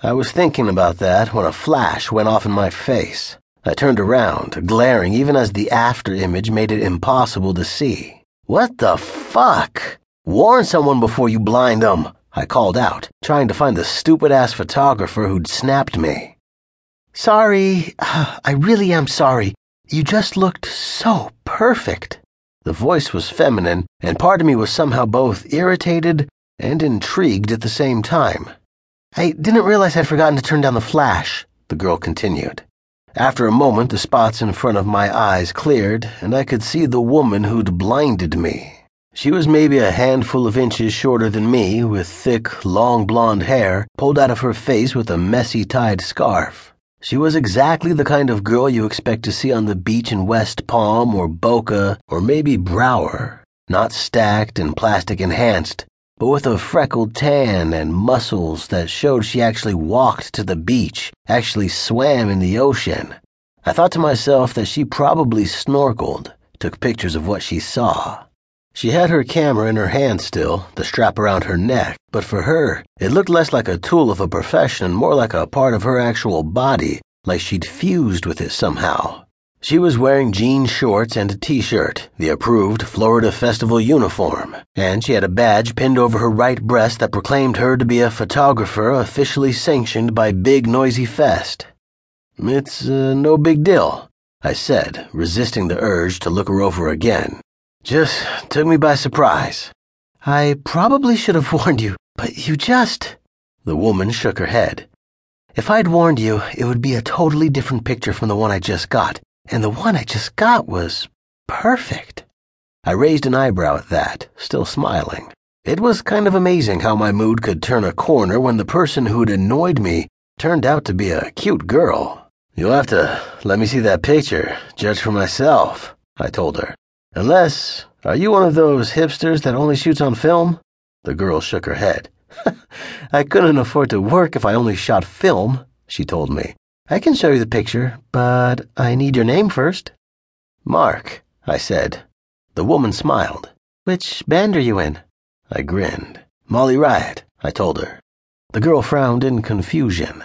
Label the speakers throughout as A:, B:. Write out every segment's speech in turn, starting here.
A: I was thinking about that when a flash went off in my face. I turned around, glaring even as the after image made it impossible to see. What the fuck? Warn someone before you blind them, I called out, trying to find the stupid ass photographer who'd snapped me.
B: Sorry, I really am sorry. You just looked so perfect.
A: The voice was feminine, and part of me was somehow both irritated and intrigued at the same time.
B: I didn't realize I'd forgotten to turn down the flash, the girl continued.
A: After a moment, the spots in front of my eyes cleared, and I could see the woman who'd blinded me. She was maybe a handful of inches shorter than me, with thick, long blonde hair pulled out of her face with a messy tied scarf. She was exactly the kind of girl you expect to see on the beach in West Palm or Boca or maybe Broward, not stacked and plastic enhanced, but with a freckled tan and muscles that showed she actually walked to the beach, actually swam in the ocean. I thought to myself that she probably snorkeled, took pictures of what she saw. She had her camera in her hand still, the strap around her neck, but for her, it looked less like a tool of a profession more like a part of her actual body, like she'd fused with it somehow. She was wearing jean shorts and a t shirt, the approved Florida Festival uniform, and she had a badge pinned over her right breast that proclaimed her to be a photographer officially sanctioned by Big Noisy Fest. It's uh, no big deal, I said, resisting the urge to look her over again. Just took me by surprise.
B: I probably should have warned you, but you just.
A: The woman shook her head.
B: If I'd warned you, it would be a totally different picture from the one I just got, and the one I just got was perfect.
A: I raised an eyebrow at that, still smiling. It was kind of amazing how my mood could turn a corner when the person who'd annoyed me turned out to be a cute girl. You'll have to let me see that picture, judge for myself, I told her. Unless, are you one of those hipsters that only shoots on film? The girl shook her head.
B: I couldn't afford to work if I only shot film, she told me. I can show you the picture, but I need your name first.
A: Mark, I said. The woman smiled.
B: Which band are you in?
A: I grinned. Molly Riot, I told her. The girl frowned in confusion.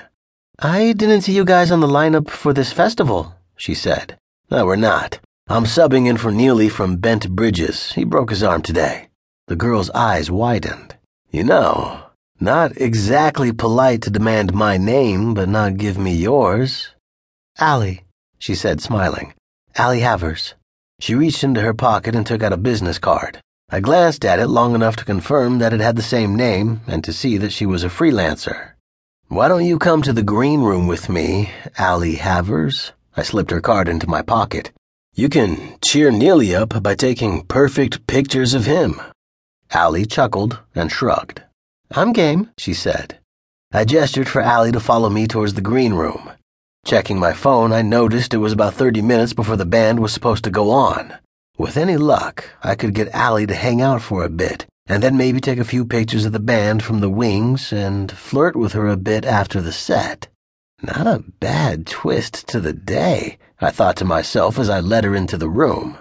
B: I didn't see you guys on the lineup for this festival, she said.
A: No, we're not. I'm subbing in for Neely from Bent Bridges. He broke his arm today. The girl's eyes widened. You know, not exactly polite to demand my name, but not give me yours.
B: Allie, she said, smiling. Allie Havers.
A: She reached into her pocket and took out a business card. I glanced at it long enough to confirm that it had the same name and to see that she was a freelancer. Why don't you come to the green room with me, Allie Havers? I slipped her card into my pocket. You can cheer Neely up by taking perfect pictures of him. Allie chuckled and shrugged.
B: I'm game, she said.
A: I gestured for Allie to follow me towards the green room. Checking my phone, I noticed it was about 30 minutes before the band was supposed to go on. With any luck, I could get Allie to hang out for a bit, and then maybe take a few pictures of the band from the wings and flirt with her a bit after the set. Not a bad twist to the day, I thought to myself as I led her into the room.